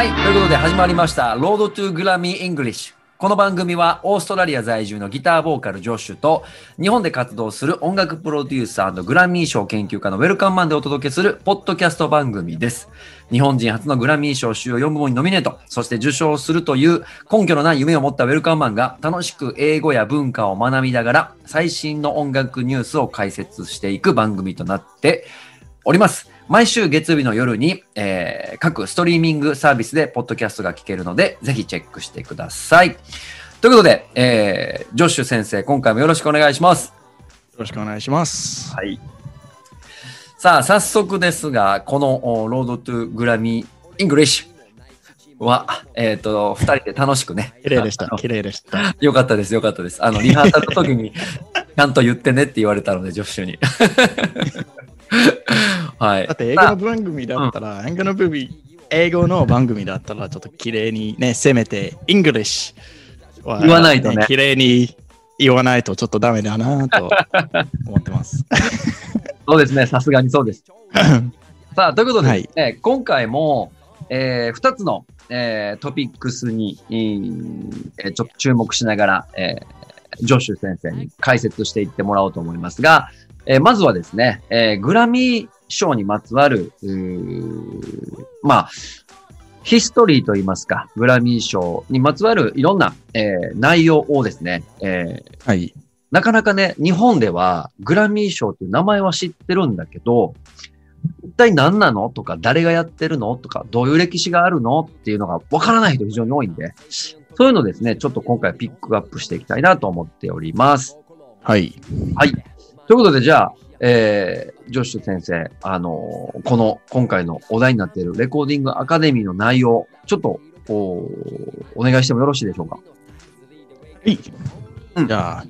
はい、ということで始まりました、 Road to Grammy English。この番組はオーストラリア在住のギターボーカルジョッシュと日本で活動する音楽プロデューサーのグラミー賞研究家のウェルカンマンでお届けするポッドキャスト番組です。日本人初のグラミー賞主要4部門にノミネート、そして受賞するという根拠のない夢を持ったウェルカンマンが楽しく英語や文化を学びながら最新の音楽ニュースを解説していく番組となっております。毎週月曜日の夜に、えー各ストリーミングサービスでポッドキャストが聞けるので、ぜひチェックしてください。ということで、えージョッシュ先生、今回もよろしくお願いします。よろしくお願いします。はい。さあ、早速ですが、このお Road to Grammy English は、えっ、と、二人で楽しくね。綺麗でした綺麗でした。よかったです、よかったです。あの、リハーサルの時に、ちゃんと言ってねって言われたので、ジョッシュに。はい。だって英語の番組だったら、英語の番組英語の番組だったら、ちょっと綺麗にね、せめて、 English は、言わないとね綺麗に言わないとちょっとダメだなと 思ってます。そうですね、さすがにそうです。さあ、ということで、はいえー今回も、え2つの、えートピックスに、えーえーちょっと注目しながら、えージョッシュ先生に解説していってもらおうと思いますが、えーまずはですね、えーグラミー賞にまつわる、まあ、ヒストリーといいますか、グラミー賞にまつわるいろんな、えー内容をですね、えーはい。なかなかね、日本ではグラミー賞っていう名前は知ってるんだけど、一体何なのとか、誰がやってるのとか、どういう歴史があるのっていうのがわからない人非常に多いんで、そういうのですね、ちょっと今回ピックアップしていきたいなと思っております。はい。はい。ということで、じゃあ、えー、ジョッシュ先生、あのーこの今回のお題になっているレコーディングアカデミーの内容、ちょっと、おお願いしてもよろしいでしょうか。はい。うんじゃあ、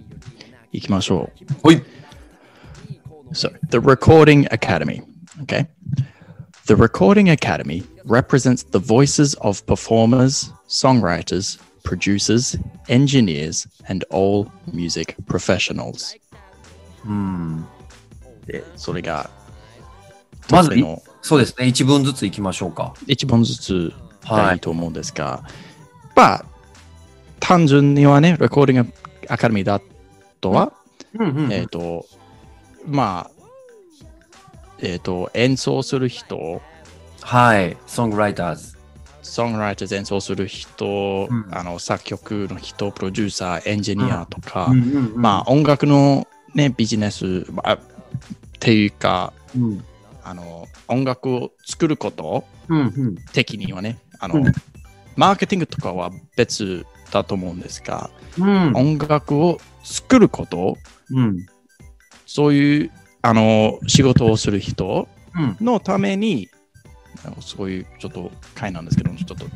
行きましょう。はい。So, the Recording Academy. Okay. The Recording Academy represents the voices of performers, songwriters, producers, engineers, and all music professionals. うん。で、それが、まずのそうですね、一文ずついきましょうか。一本ずつがはい。いいと思うんですが、まあ、単純にはね、レコーディングアカデミーだとは、うんうんえっ、と、まあ、えっ、と、演奏する人、はい、ソングライターズ。ソングライターズ演奏する人、うん。あの作曲の人、プロデューサー、エンジニアとか、ままあ音楽の、ね、ビジネス、まあ、っていうかあ、うん、あの、音楽を作ること的にはね、あの、うん。マーケティングとかは別だと思うんですが、うん、音楽を作ること、うん、そういうあの仕事をする人うん。のために、そういうちょっと回なんですけど、ちょっと、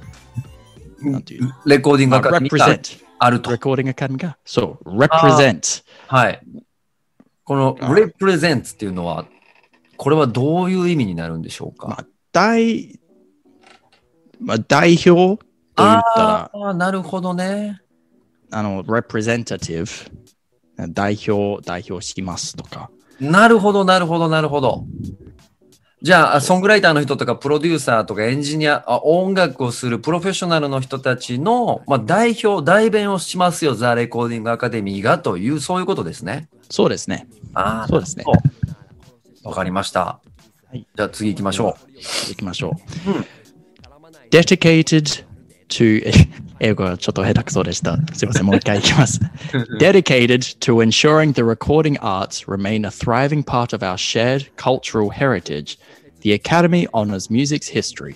なんていうレコーディングまあアカデミーがあると。recording academy が、そう、represent。はい。このあ represents っていうのは、これはどういう意味になるんでしょうか、まあ、代、まあ、代表と言ったら、ああ、なるほどね。あの、representative、代表、代表しますとか。なるほど、なるほど、なるほど。じゃあ、ソングライターの人とか、プロデューサーとか、エンジニア、あ音楽をするプロフェッショナルの人たちの、まあ、代表、代弁をしますよ、ザ・レコーディングアカデミーがという、そういうことですね。そうですね。ああ、そうですね。わかりました。はいじゃあ次行きましょ行きましょう。うん dedicated to 英語がちょっと下手くそでした。すいません、もう一回いきます。う。 dedicated to ensuring the recording arts remain a thriving part of our shared cultural heritage, the Academy honors music's history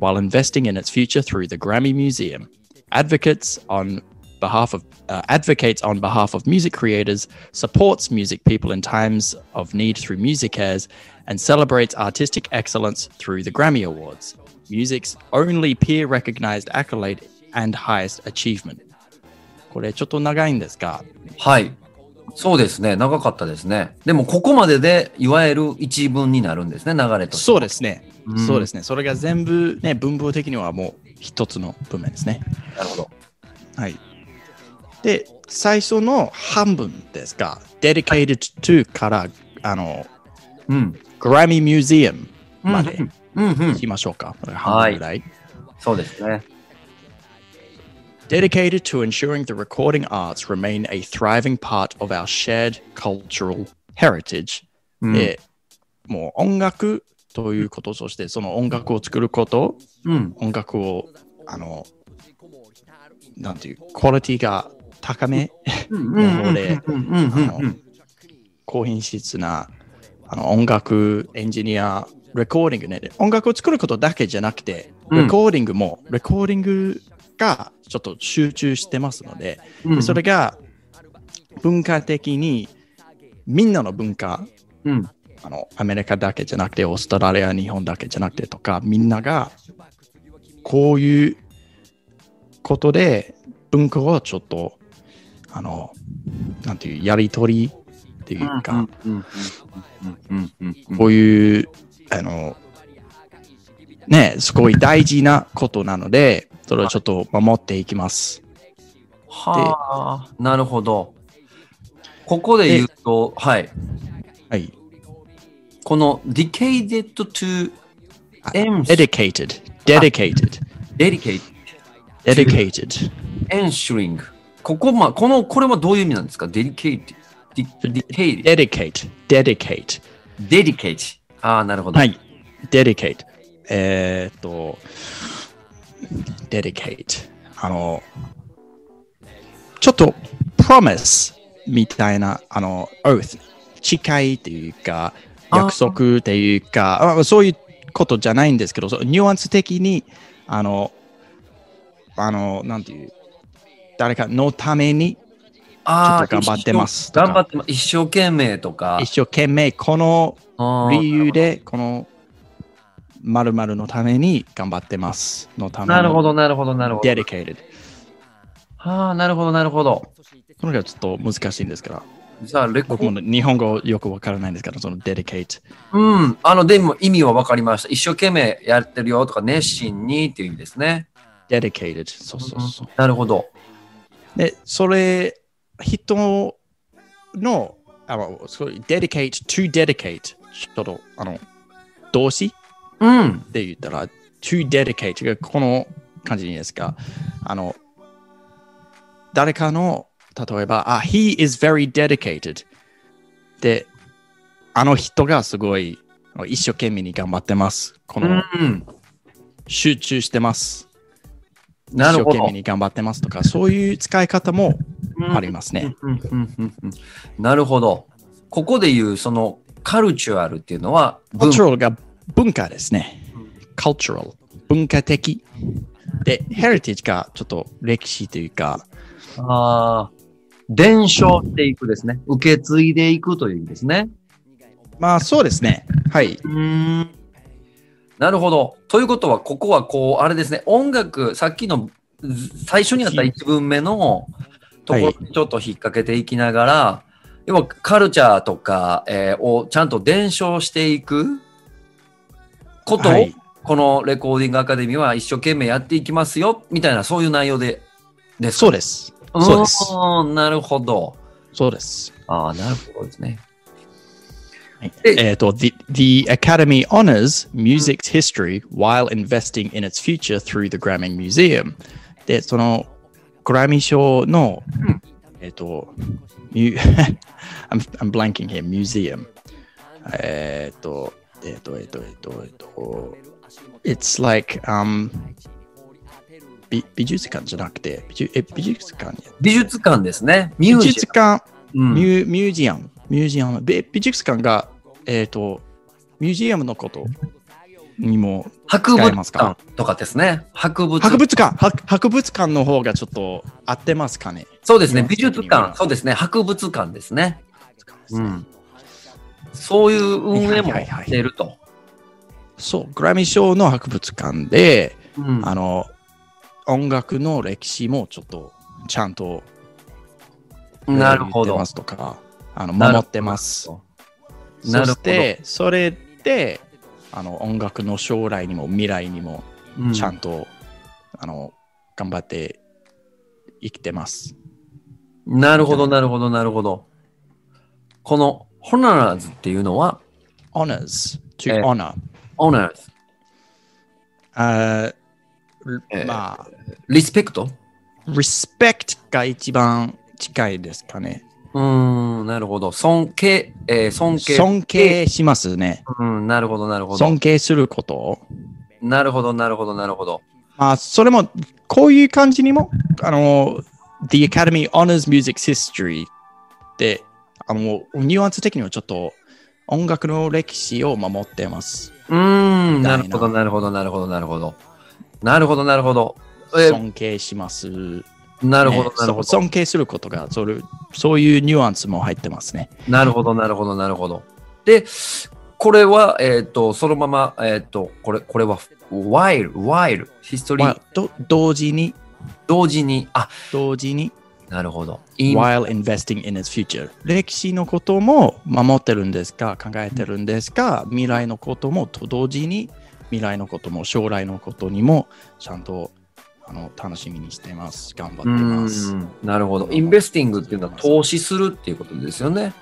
while investing in its future through the Grammy Museum. Advocates on behalf of uh, advocates on behalf of music creators, supports music people in times of need through music cares, and celebrates artistic excellence through the Grammy Awards, Music's only peer recognized accolade and highest achievement. これちょっと長いんですが、はい。そうですね。長かったですね。でも、ここまでで、いわゆる一文になるんですね、流れとして。そうですね。うんそうですね。それが全部ね、文法的にはもう一つの文面ですね。なるほど。はい。で、最初の半分ですが、dedicated to から、あの、うん。Grammy Museum までうんうんうん行きましょうか。半分ぐらい。そうですね。Dedicated to ensuring the recording arts remain a thriving part of our shared cultural heritage. うんで、もう音楽ということ、そしてその音楽を作ること、うん。音楽を、あの、なんていう、クオリティが高め、うんの方でうんうんうんうんうん高品質なあの音楽エンジニア、レコーディングね。音楽を作ることだけじゃなくて、うん。レコーディングも、レコーディングがちょっと集中してますので、うん。それが文化的にみんなの文化、うん。あのアメリカだけじゃなくて、オーストラリア、日本だけじゃなくてとか、みんながこういうことで文化をちょっと、あの、なんていう、やりとりっていうか、こういう、あの、ね、すごい大事なことなので、それをちょっと守っていきます。はあ、なるほど。ここで言うと、はい。はい。この decaded to あ Ems dedicated, dedicated, dedicate dedicated. ensuring ここま、この、これはどういう意味なんですか dedicate de- dedicate dedicate, dedicate. dedicate ああ、なるほど。はい。dedicate. えーっと、dedicate. あの、ちょっと promise みたいな、あの、oath。誓いっていうか、あ約束っていうか、あそういうことじゃないんですけど、ニュアンス的に、あの、あの、なんていう、誰かのためにああ、ちょっと頑張ってます頑張ってます。一生懸命とか。一生懸命この理由でこの〇〇のために頑張ってますのためど。なるほど、なるほど、なるほど。dedicated。はあ、なるほど、なるほど。それがちょっと難しいんですから。じゃあ、レコ僕も日本語よくわからないんですから、その dedicate。うん。あの、でも意味は分かりました。一生懸命やってるよとか、熱心にっていう意味ですね。dedicated。そうそうそう。なるほど。で、それ、人の、あの、そういう dedicate to dedicate。ちょっと、あの、動詞？うん。で言ったら、to dedicate がこの感じですか。あの、誰かの、例えば、あ、he is very dedicated。で、あの人がすごい一生懸命に頑張ってます。こうの、ん。集中してます。なるほど一生懸命。に頑張ってますとか、そういう使い方もありますね。なるほど。ここで言う、その、カルチュアルっていうのは、文 cultural が文化ですね。cultural。文化的。で、heritage がちょっと歴史というか、あー伝承していくですね。受け継いでいくという意味ですね。まあそうですね。はい。うーん。なるほど。ということは、ここはこう、あれですね、音楽、さっきのず最初にあった一文目のところにちょっと引っ掛けていきながら、要はカルチャーとか、えーをちゃんと伝承していくことを、はいこのレコーディングアカデミーは一生懸命やっていきますよ、みたいなそういう内容でですか？そうです。そうです。うんなるほど。そうです。ああ、なるほどですね。はいでえっと、the, the Academy honors music's history while investing in its future through the Grammy Museum. で、そのグラミー賞の、うんえっと、ミュ I'm, I'm blanking here, museum. えっと、えっと、えっと、えっと、えっと、It's like, um, 美美術館じゃなくて、美術え美術館美術館ですね。ミュー美ジ術館アム。ミュミュージアム、 ミュージアム、べ美術館が、えっ、と、ミュージアムのことにも、博物使えますか？館とかですね。博物博物館、博博物館の方がちょっと合ってますかね？そうですね。美術館。そうですね。博物館ですね。うん。そういう運営もはいはいはいしていると。そう、グラミー賞の博物館で、うんあの、音楽の歴史もちょっとちゃんとなるほどま。すとか、あの守ってます。なるほどそして、それで、あの音楽の将来にも未来にもうんちゃんと、あの頑張って生きてます。なるほど、なるほど、なるほど。この honors っていうのは、honors, to えー honor. honors。あーえーまあ、リスペクト respect が一番近いですかね。うーん、なるほど。尊敬、えー尊敬。尊敬しますね。うん、なるほど、なるほど。尊敬することを。なるほど、なるほど、なるほど。まあ、それも、こういう感じにも、あの、The Academy Honors Music History で、あの、ニュアンス的にはちょっと音楽の歴史を守ってます。うーん、なるほど、なるほど、なるほど、なるほど。なるほど、なるほど。え尊敬します。なるほどね、なるほど。尊敬することがそれ、そういうニュアンスも入ってますね。なるほど、なるほど、なるほど。で、これは、えっ、と、そのまま、えっ、と、これ、これは、while, while, ヒストリー、まあ、と同時に、同時に、あ、同時に、なるほど。while investing in its future。歴史のことも守ってるんですか？考えてるんですか？未来のこともと同時に未来のことも将来のことにもちゃんとあの楽しみにしてます。頑張ってうます。ん、なるほど。インベスティングっていうのは投資するっていうことですよね。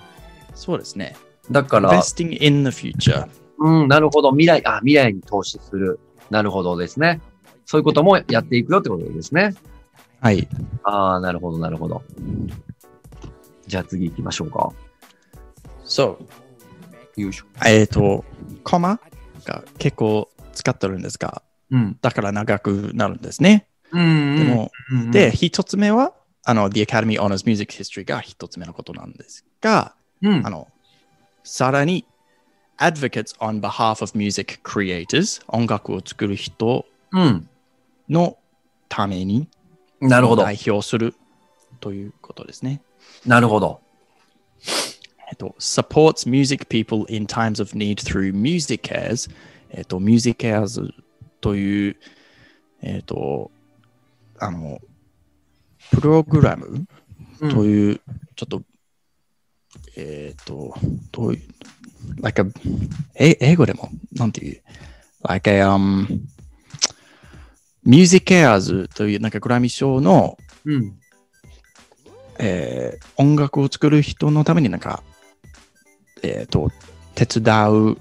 そうですね。だから、investing in the future。うん、なるほど。未来、あ、未来に投資する。なるほどですね。そういうこともやっていくよってことですね。はい。ああ、なるほど、なるほど。じゃあ次行きましょうか。そう。よいしょ。えっ、と、コマが結構使ってるんですが、うん。だから長くなるんですね。うん、でも、うん、で、一つ目は、あの、The Academy Honors Music History が一つ目のことなんですが、うんあ、の、さらに、advocates on behalf of music creators 音楽を作る人うん。のためになるほど。代表するということですね。なるほど。えっと、supports music people in times of need through music cares えっと、music cares というえっと、あの、プログラムうんという、ちょっと、えっ、と、どういう、like a、え英語でも、なんていう、like a, um, Music Cares という、なんかグラミー賞の、うん。えー音楽を作る人のためになんか、えっ、と、手伝う、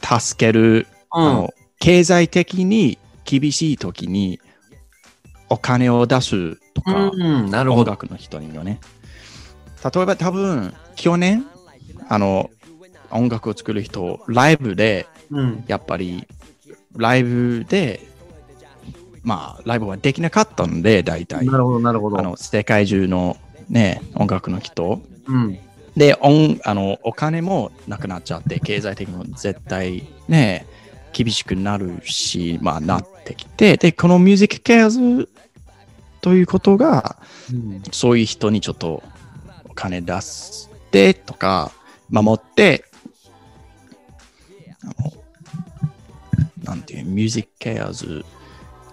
助ける、あの、経済的に厳しい時にお金を出すとか、うん、なるほど。音楽の人にはね。例えば多分、去年、あの、音楽を作る人、ライブで、うん。やっぱり、ライブで、まあ、ライブはできなかったんで、大体。なるほど、なるほど。あの、世界中のね、音楽の人。うん。で、音あのお金もなくなっちゃって、経済的にも絶対ね、厳しくなるし、まあ、なってきて、で、このミュージックケアズということが、うんそういう人にちょっとお金出してとか、守って、あの、なんていう、ミュージックケアズ、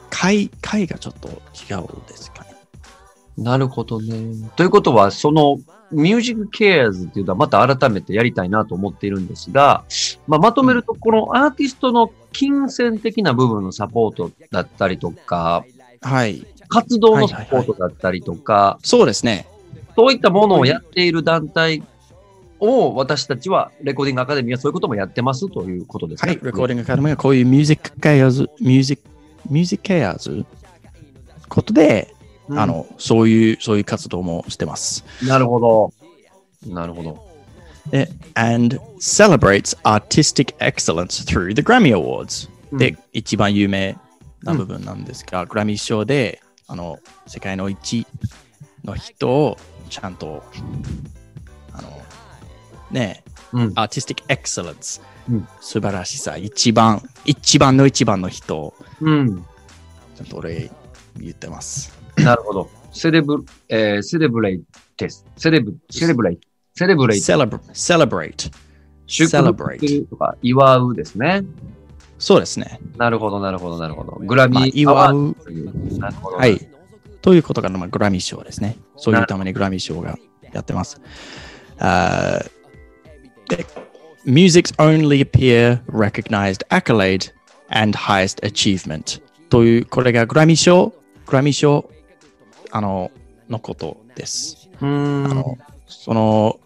会、会がちょっと違うですかね。なるほどね。ということは、その、ミュージックケアーズっていうのはまた改めてやりたいなと思っているんですが、まあ、まとめると、このアーティストの金銭的な部分のサポートだったりとか、はい。活動のサポートだったりとか、そうですね。そういったものをやっている団体を私たちは、レコーディングアカデミーはそういうこともやってますということですね。はい、レコーディングアカデミーはこういうミュージックケアーズ、ミュージック、ミュージックケアーズことで、うんあの、そういう、そういう活動もしてます。なるほど。なるほど。で and celebrates artistic excellence through the Grammy Awards、で、一番有名な部分なんですが、グラミー賞で、あの、世界の一の人をちゃんと、あの、ね、うん。アーティスティックエクセレンス、うん素晴らしさ、一番、一番の一番の人を、うん。ちゃんと俺言ってます。なるほど。セレブ、えー、セレブレイテス。セレブ、セレブレイ。セレブレイ。celebrate, celebrate. 祝福 celebrate するとか、祝うですね。そうですね。なるほど、なるほど、なるほど。グラミまあ、祝。はい。ということが、まあ、グラミー賞ですね。そういうためにグラミー賞がやってます。あーで Music's only peer recognized accolade and highest achievement という、これがグラミー賞、グラミー賞、あの、のことです。あの、その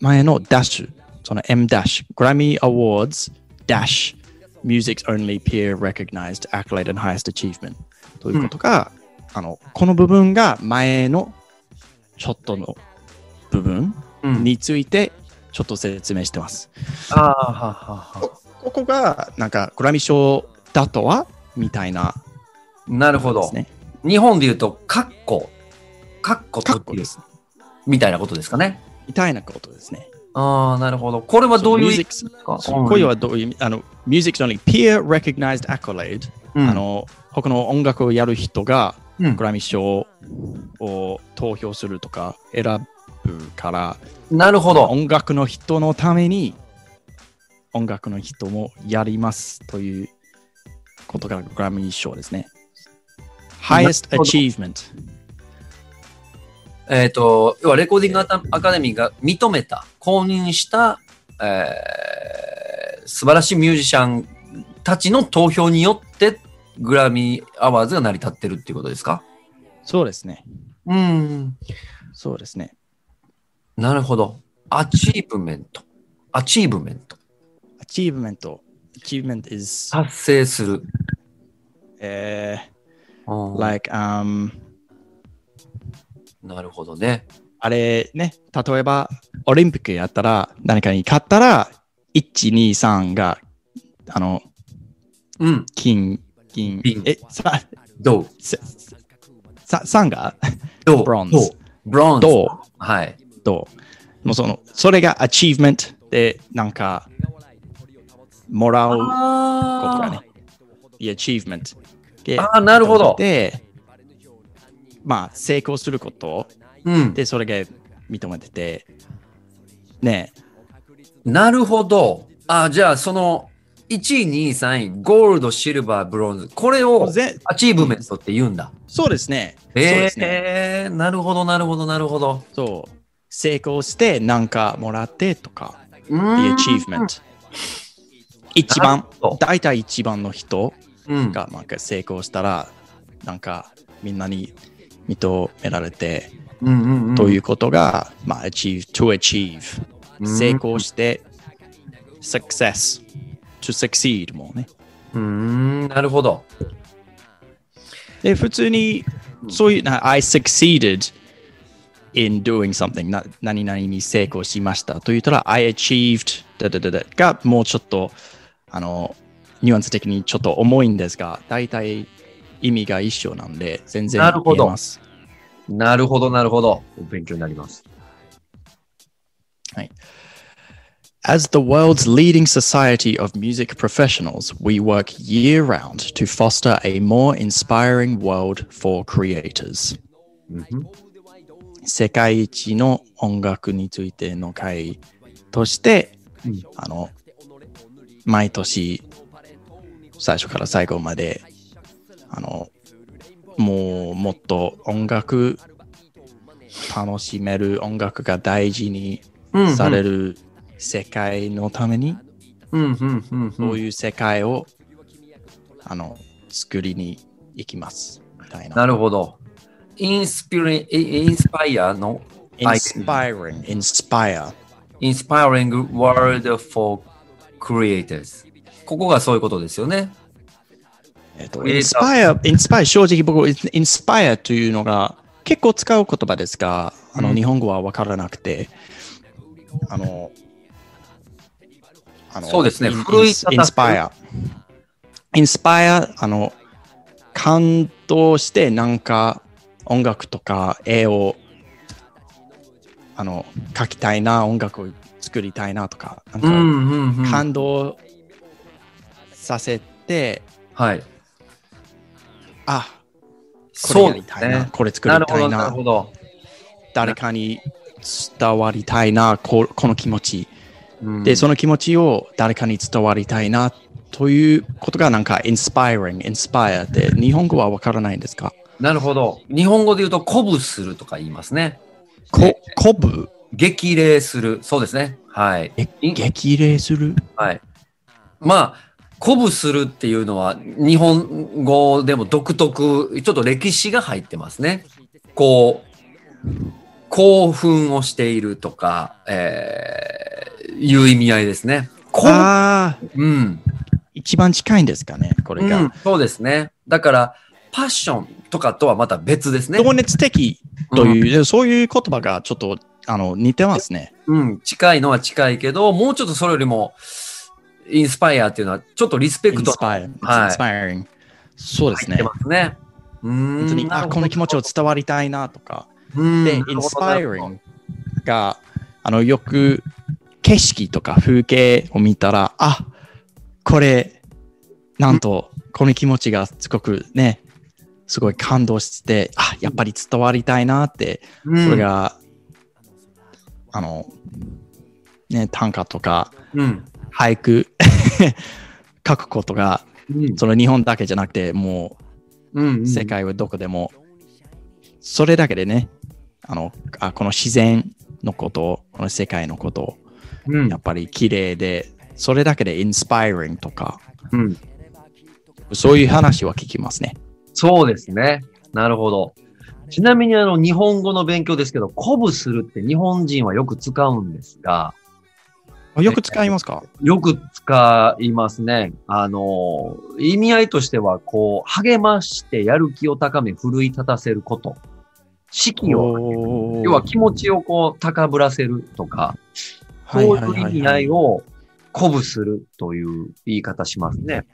前のダッシュ、その M ダッシュ、グラミーアワードダッシュ music's only peer recognized accolade and highest achievement ということが、あのこの部分が前のちょっとの部分うんについてちょっと説明してます。ああ、ははは。こここがなんかグラミー賞だとはみたいななるほど。日本で言うと、カッコ、カッコカとです。みたいなことですかね。みたいなことですね。ああ、なるほど。これはどういう意味？So ですかうはどういう意味？あの、music's only peer recognized accolade、うん。あの、他の音楽をやる人がうん。グラミー賞を投票するとか選ぶから、なるほど。音楽の人のために音楽の人もやりますということがグラミー賞ですね。highest achievement。えっ、と、要はレコーディングアカデミーが認めた、公認した、えー素晴らしいミュージシャンたちの投票によって、 Grammy Awards が成り立ってるっていうことですか？そうですね。うん。そうですね。なるほど。 achievement。achievement。achievement。achievement is、達成する。えうんー like、um, なるほどね。あれね、例えばオリンピックやったら何かに勝ったら1、2、3があのうん。金、銀銀、え、さ、どうさ、さ3が？どう ブロンズどうブロンズ。どはい。と、もうその、それが achievement でなんかもらうことがあね、the achievement であー、なるほど。で、まあ成功することうん。でそれが認めてて、ねなるほど。あ、じゃあ、その、1位、2位、3位、ゴールド、シルバー、ブロンズ。これをぜ achievement って言うんだ。そうですね。えですね。えー、なるほど、なるほど、なるほど。そう。成功してなんかもらってとか、う the achievement。一番大体一番の人うん。がなんか成功したら、なんかみんなに認められて、うんうんうんということが、まあ、achieve, to achieve。うん成功して、success。to succeed もね。うーん、なるほど。で、普通に、そういう、な I succeeded in doing something な。何々に成功しましたと言ったら、I achieved だだだだがもうちょっと、あの、ニュアンス的にちょっと重いんですが、大体意味が一緒なんで、全然なるほど言えます。なるほど、なるほど。勉強になります。As the world's leading society of music professionals, we work year round to foster a more inspiring world for creators. 世界一の音楽についての会として、うんあの、毎年、最初から最後まで、あの、もうもっと音楽、楽しめる音楽が大事にうんされる世界のために、そういう世界を、あの、作りに行きます。みたいな。なるほど。インスピリ、インスパイアの inspiring, inspire. Inspiring World for Creators。ここがそういうことですよね。えっと、クリエイター inspire, inspire、正直僕、inspire というのが結構使う言葉ですが、あの、うん日本語はわからなくて、あの、あのそうですね奮い in- 立たせる inspire。inspire、あの、感動してなんか音楽とか絵をあの描きたいな、音楽を作りたいなとか、なんか。感動させて、はい。あ、これそうでやりたいな、すね。これ作りたいななるほど。誰かに伝わりたいな、ここの気持ち。うんで、その気持ちを誰かに伝わりたいなということがなんか inspiring、inspire って日本語はわからないんですか？なるほど。日本語で言うと、鼓舞するとか言いますね。こ、鼓舞激励する。そうですね。はい激励する？はい。まあ、鼓舞するっていうのは、日本語でも独特、ちょっと歴史が入ってますね。こう、興奮をしているとか、えー、いう意味合いですね。こう、ああ、うん。勢一番近いんですかね、これが。うん、そうですね。だから、パッションとかとはまた別ですね。情熱的という、そういう言葉がちょっとあの似てますね。うん、近いのは近いけど、もうちょっとそれよりも、インスパイアっていうのは、ちょっとリスペクトはいそうですね入って。ますね。うーん本当に、あ、この気持ちを伝わりたいなとか。で、うんなるほどなるほど inspiring が、あの、よく景色とか風景を見たら、あ、これ、なんと、この気持ちがすごくね、すごい感動して、あ、やっぱり伝わりたいなって、うんそれが、あの、ね、短歌とかうん。俳句 書くことが、うんその日本だけじゃなくて、もうんうんう世界はどこでも、それだけでね、あの、あこの自然のこと、この世界のこと、うんやっぱり綺麗で、それだけでインスパイリングとか、うん。そういう話は聞きますね。そうですね。なるほど。ちなみにあの、日本語の勉強ですけど、鼓舞するって日本人はよく使うんですが、あよく使いますか？よく使いますね。あの、意味合いとしては、こう、励ましてやる気を高め、奮い立たせること。士気を、要は気持ちをこう、高ぶらせるとか、はいそうはいいうはい意味合いを鼓舞するという言い方しますね。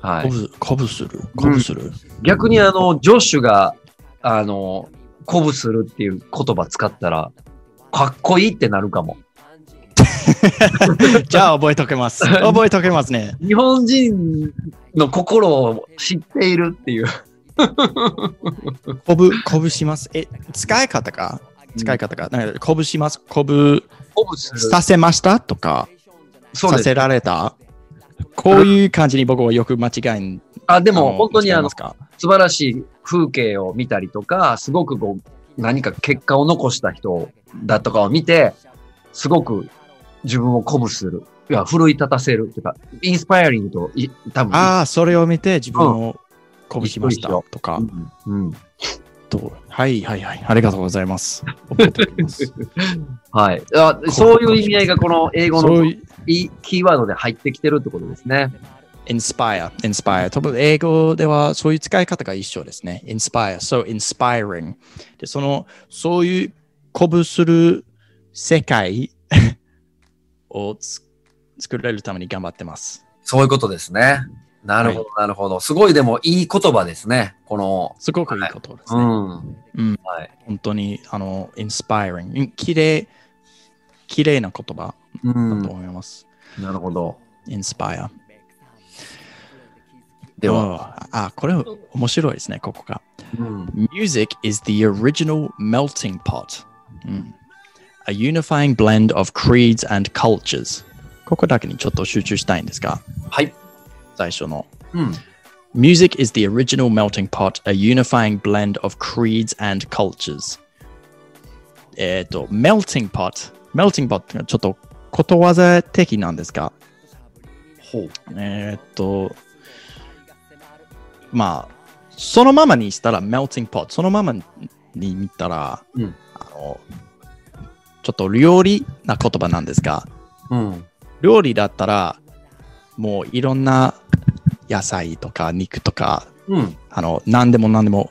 はい。鼓舞、する、鼓舞する？逆にあの、ジョッシュが、あの、鼓舞するっていう言葉使ったら、かっこいいってなるかも。じゃあ覚えとけます。覚えとけますね。日本人の心を知っているっていう。鼓舞、鼓舞します。え、使い方か？使い方か？なんか鼓舞します？鼓舞鼓舞する。させました？とか、させ。られた？こういう感じに僕はよく間違いに。あ、でもの本当にあの素晴らしい風景を見たりとか、すごくこう、何か結果を残した人だとかを見て、すごく自分を鼓舞する。いや、奮い立たせる。というか、インスパイアリングとい、多分。ああ、それを見て自分を鼓舞しましたとかう。ん。うん。とはいはいはい。ありがとうございます。覚えておきます はい。あそういう意味合いがこの英語のキーワードで入ってきてるってことですね。inspire, inspire. 多分英語ではそういう使い方が一緒ですね。inspire, so inspiring. で、その、そういう鼓舞する世界をつ作れるために頑張ってます。そういうことですね。なるほど、なるほど。すごいでもいい言葉ですね。この、すごくいいことですね。うん。うんはい。本当に、あの、inspiring. きれい、きれいな言葉だうんと。思います。なるほど。inspire. では、あ、あこれ面白いですね、ここが。うん。Music is the original melting pot. うん A unifying blend of creeds and cultures. ここだけにちょっと集中したいんですが、はい。最初の。うん。Music is the original melting pot, a unifying blend of creeds and cultures. えっと、melting pot。melting pot ってちょっとことわざ的なんですが、ほう。えっと、まあ、そのままにしたら melting pot。そのままに見たら、うんあの、ちょっと料理な言葉なんですが、うん。料理だったら、もういろんな野菜とか肉とか、うん。あの、何でも何でも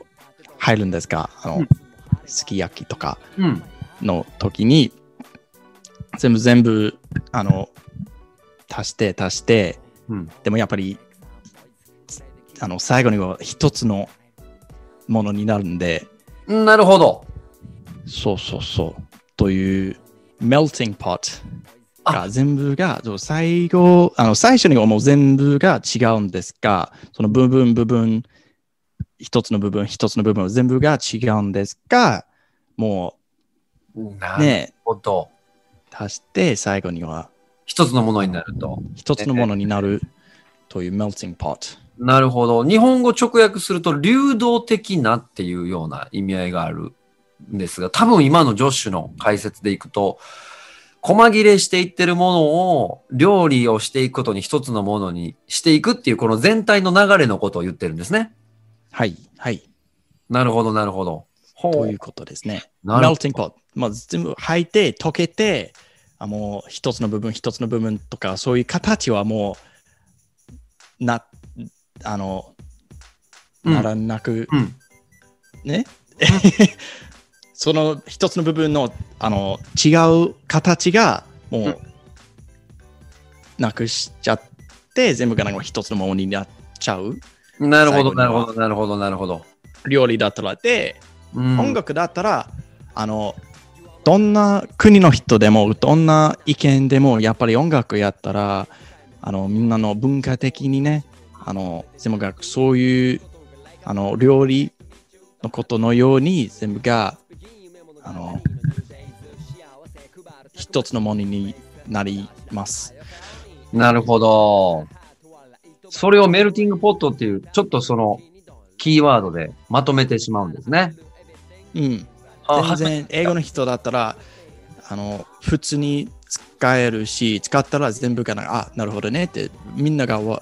入るんですが、あの、うんすき焼きとかうん。の時に、全部全部、あの、足して足して、うん。でもやっぱり、あの、最後には一つのものになるんで、なるほど。そうそうそう。という、melting pot が全部が、最後、あの、最初にはもう全部が違うんですが、その部分部分、一つの部分、一つの部分、全部が違うんですが、もうね、ほど。足して最後には一つのものになると。一つのものになるという melting pot。なるほど。日本語直訳すると、流動的なっていうような意味合いがあるんですが、多分今のジョッシュの解説でいくと、細切れしていってるものを料理をしていくことに一つのものにしていくっていうこの全体の流れのことを言ってるんですね。はい、はい。なるほど、なるほど。ほということですね。なるほ melting pot。まあ、全部履いて、溶けて、あもう一つの部分、一つの部分とか、そういう形はもう、な、あの、うんならなく、うんね、その一つの部分のあの違う形がもうなくしちゃって、全部がなんか一つのものになっちゃう。なるほど、なるほど、なるほど、なるほど。料理だったらで、うん。音楽だったらあのどんな国の人でもどんな意見でもやっぱり音楽やったらあのみんなの文化的にねあの全部がそういうあの料理のことのように全部があの一つのものになります。なるほど。それをメルティングポットっていう、ちょっとその、キーワードでまとめてしまうんですね。うん、あ全然英語の人だったらあの普通に使えるし使ったら全部がなあなるほどねってみんながわ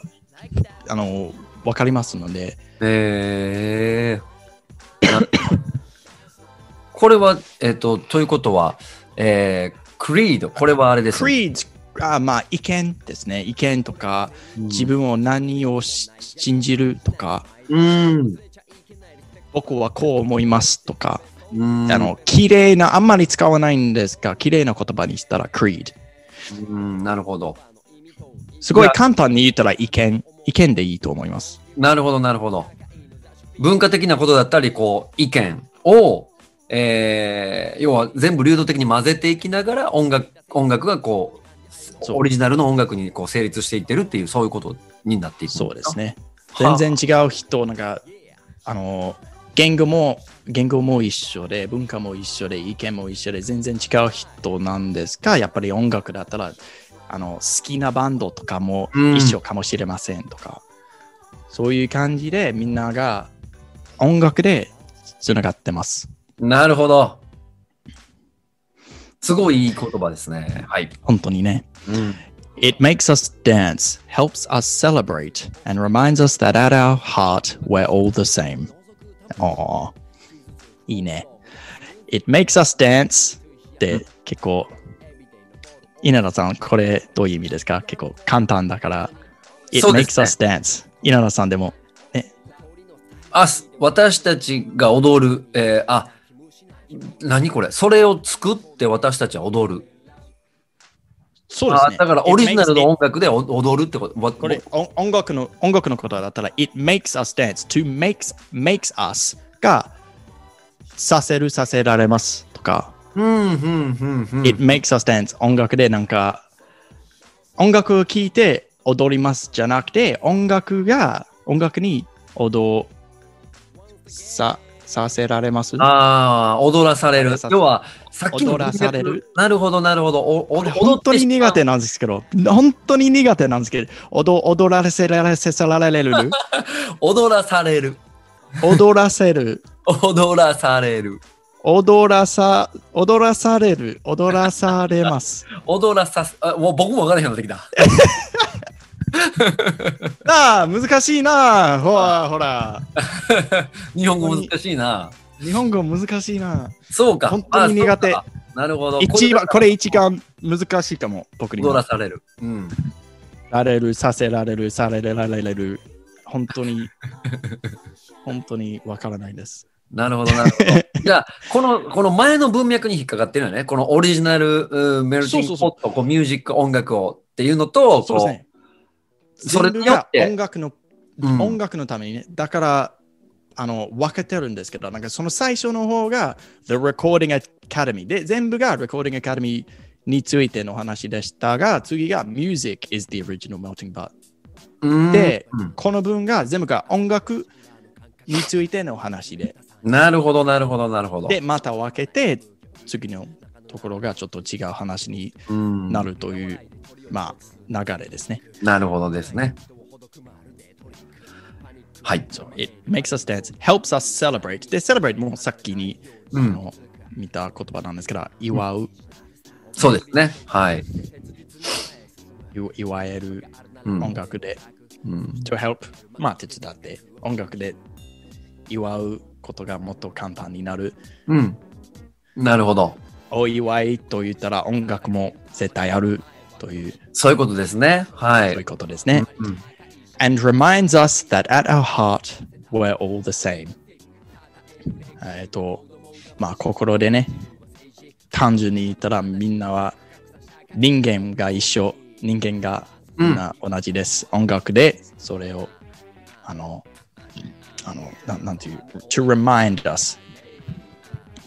あの分かりますのでえー、な これは、えっ、と、ということは、えー、クリード、これはあれです、ね。creed あまあ意見ですね意見とか自分を何をし信じるとかうん。僕はこう思いますとか、うん。あの綺麗なあんまり使わないんですが綺麗な言葉にしたら creed うん、なるほど。すごい簡単に言ったら意見意見でいいと思いますなるほど、なるほど。文化的なことだったり、こう、意見を、えー、要は全部流動的に混ぜていきながら音楽、音楽がこう、オリジナルの音楽にこう成立していってるっていう、そういうことになっていくんそうですね。はあ。全然違う人なんかあの言語も言語も一緒で文化も一緒で意見も一緒で全然違う人なんですがやっぱり音楽だったらあの好きなバンドとかもうん一緒かもしれませんとか、そういう感じでみんなが音楽でつながってますなるほど。すごいいい言葉ですね。はい。本当にねうん。It makes us dance, helps us celebrate, and reminds us that at our heart we're all the same. ああ、いいね。It makes us dance って結構、稲田さん、これどういう意味ですか結構簡単だから。It makes us dance. 稲田さんでも。あ、す私たちが踊る、えー、あ、何これ？それを作って私たちは踊る。そうですね。あだからオリジナルの音楽でお踊るってこと。わこれ音音楽の音楽のことだったら It makes us dance to makes makes us がさせるさせられますとか、うん、うん、うん、うん。It makes us dance 音楽でなんか音楽を聴いて踊りますじゃなくて音楽が音楽に踊ささせられます？ああ、踊らされる要は、さっきの踊らされる。なるほど、なるほど。おお本当に苦手なんですけど本当に苦手なんですけど踊踊らせられせられる？踊らされる。踊らせる踊らされる。踊らさ、踊らされる、踊らされます。踊らさす、あもう僕も分からへんようになってきた。な あ、難しいな。ほら、ほら。日本語難しいな。日本語難しいな。そうか。本当に苦手なるほど。一番、これれ一番難しいかも、僕に踊らは。される。うん。られる、させられる、されられる。本当に、本当にわからないです。なるほど、なるほど。じゃあ、この、この前の文脈に引っかかってるよね。このオリジナルメルティングポット、こうミュージック、音楽をっていうのと、そうですね。それによって音楽の、うん音楽のためにね。だから、あの、分けてるんですけど、なんかその最初の方が The Recording Academy で、全部が Recording Academy についての話でしたが、次が Music is the original melting pot。うんでうんこの分が全部が音楽についての話で、なるほど、なるほど、なるほど。で、また分けて、次のところがちょっと違う話にうんなるという、まあ、流れですね。なるほどですね。はい。So it makes us dance, helps us celebrate. で、celebrate もさっきに、うんあの見た言葉なんですけど、祝う、そうですね。はい。祝祝えるうん音楽で、うん、to help、まあ手伝って、音楽で祝うことがもっと簡単になる。うん。なるほど。お祝いと言ったら音楽も絶対あるという、そういうことですね。はい。そういうことですね。うん and reminds us that at our heart, we're all the same. えっと、まあ、心でね、単純に言ったらみんなは人間が一緒、人間が同じです。音楽でそれを、あの、あの、ななんていう、to remind us。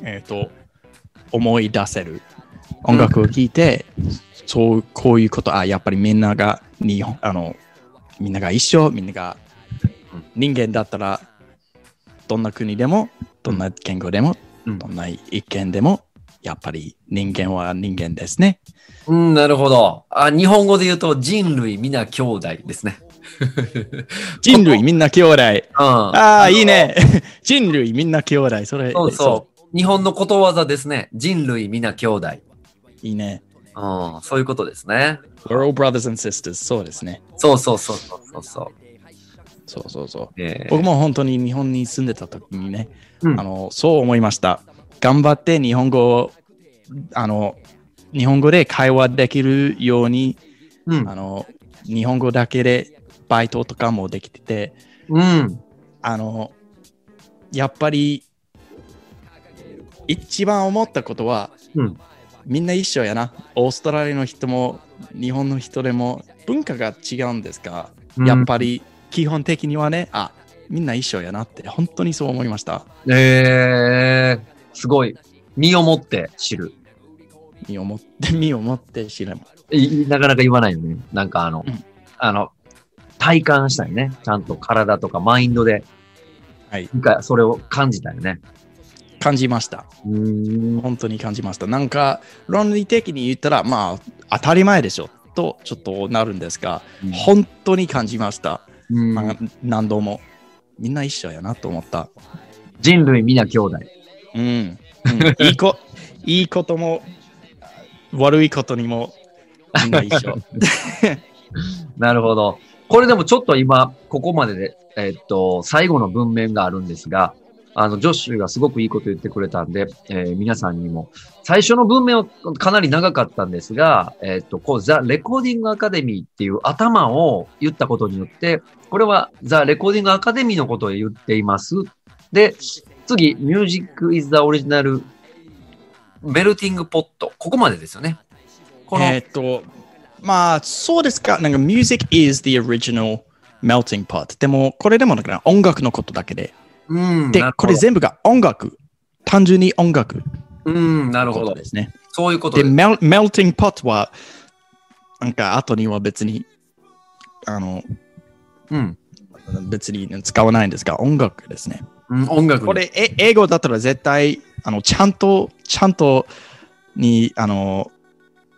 えっ、と、思い出せる。音楽を聴いて、そう、こういうこと、あ、やっぱりみんなが、日本、あの、みんなが一緒、みんなが人間だったら、どんな国でも、どんな言語でも、うんどんな意見でも、やっぱり人間は人間ですね。うん、なるほど。あ、日本語で言うと人類皆兄弟ですね。人類みんな兄弟。うん。ああ、いいね。人類みんな兄弟。それ、そうそう。日本のことわざですね。人類皆兄弟。いいね。うん、そういうことですね。We're all brothers and sisters. そうですね。そうそうそうそうそうそそうそうそう。う。えー僕も本当に日本に住んでた時にね、うんあのそう思いました。頑張って日本語をあの日本語で会話できるように、うんあの日本語だけでバイトとかもできてて、うん。あのやっぱり一番思ったことは、うんみんな一緒やな。オーストラリアの人も日本の人でも文化が違うんですが、やっぱり基本的にはね、あみんな一緒やなって本当にそう思いました。えー、すごい。身をもって知る。身をもって、身をもって知れまいなかなか言わないよね。なんかあの、うんあの、体感したいね。ちゃんと体とかマインドで、はい、それを感じたよね。感じました。うん。本当に感じました。なんか論理的に言ったら、まあ当たり前でしょとちょっとなるんですが、本当に感じました。うんまあ何度も。みんな一緒やなと思った。人類皆兄弟。うん。うんいいこ いいことも悪いことにもみんな一緒。なるほど。これでもちょっと今、ここまでで、えっと、最後の文面があるんですが、あの、ジョッシュがすごくいいこと言ってくれたんで、えー皆さんにも、最初の文面はかなり長かったんですが、えっと、こう、ザ・レコーディング・アカデミーっていう頭を言ったことによって、これはザ・レコーディング・アカデミーのことを言っています。で、次、ミュージック・イズ・ザ・オリジナル・ベルティング・ポット。ここまでですよね。この、えっと、まあ、そうですか。なんか、music is the original melting pot。でも、これでもなんか音楽のことだけで。うん、でこれ全部が音楽。単純に音楽うん、なるほど。ですね。そういうことで、です。mel- melting pot は、なんか後には別に、あの、うん。別に使わないんですが、音楽ですね。うん、音楽。こ、れ、え英語だったら絶対、あの、ちゃんと、ちゃんとに、あの、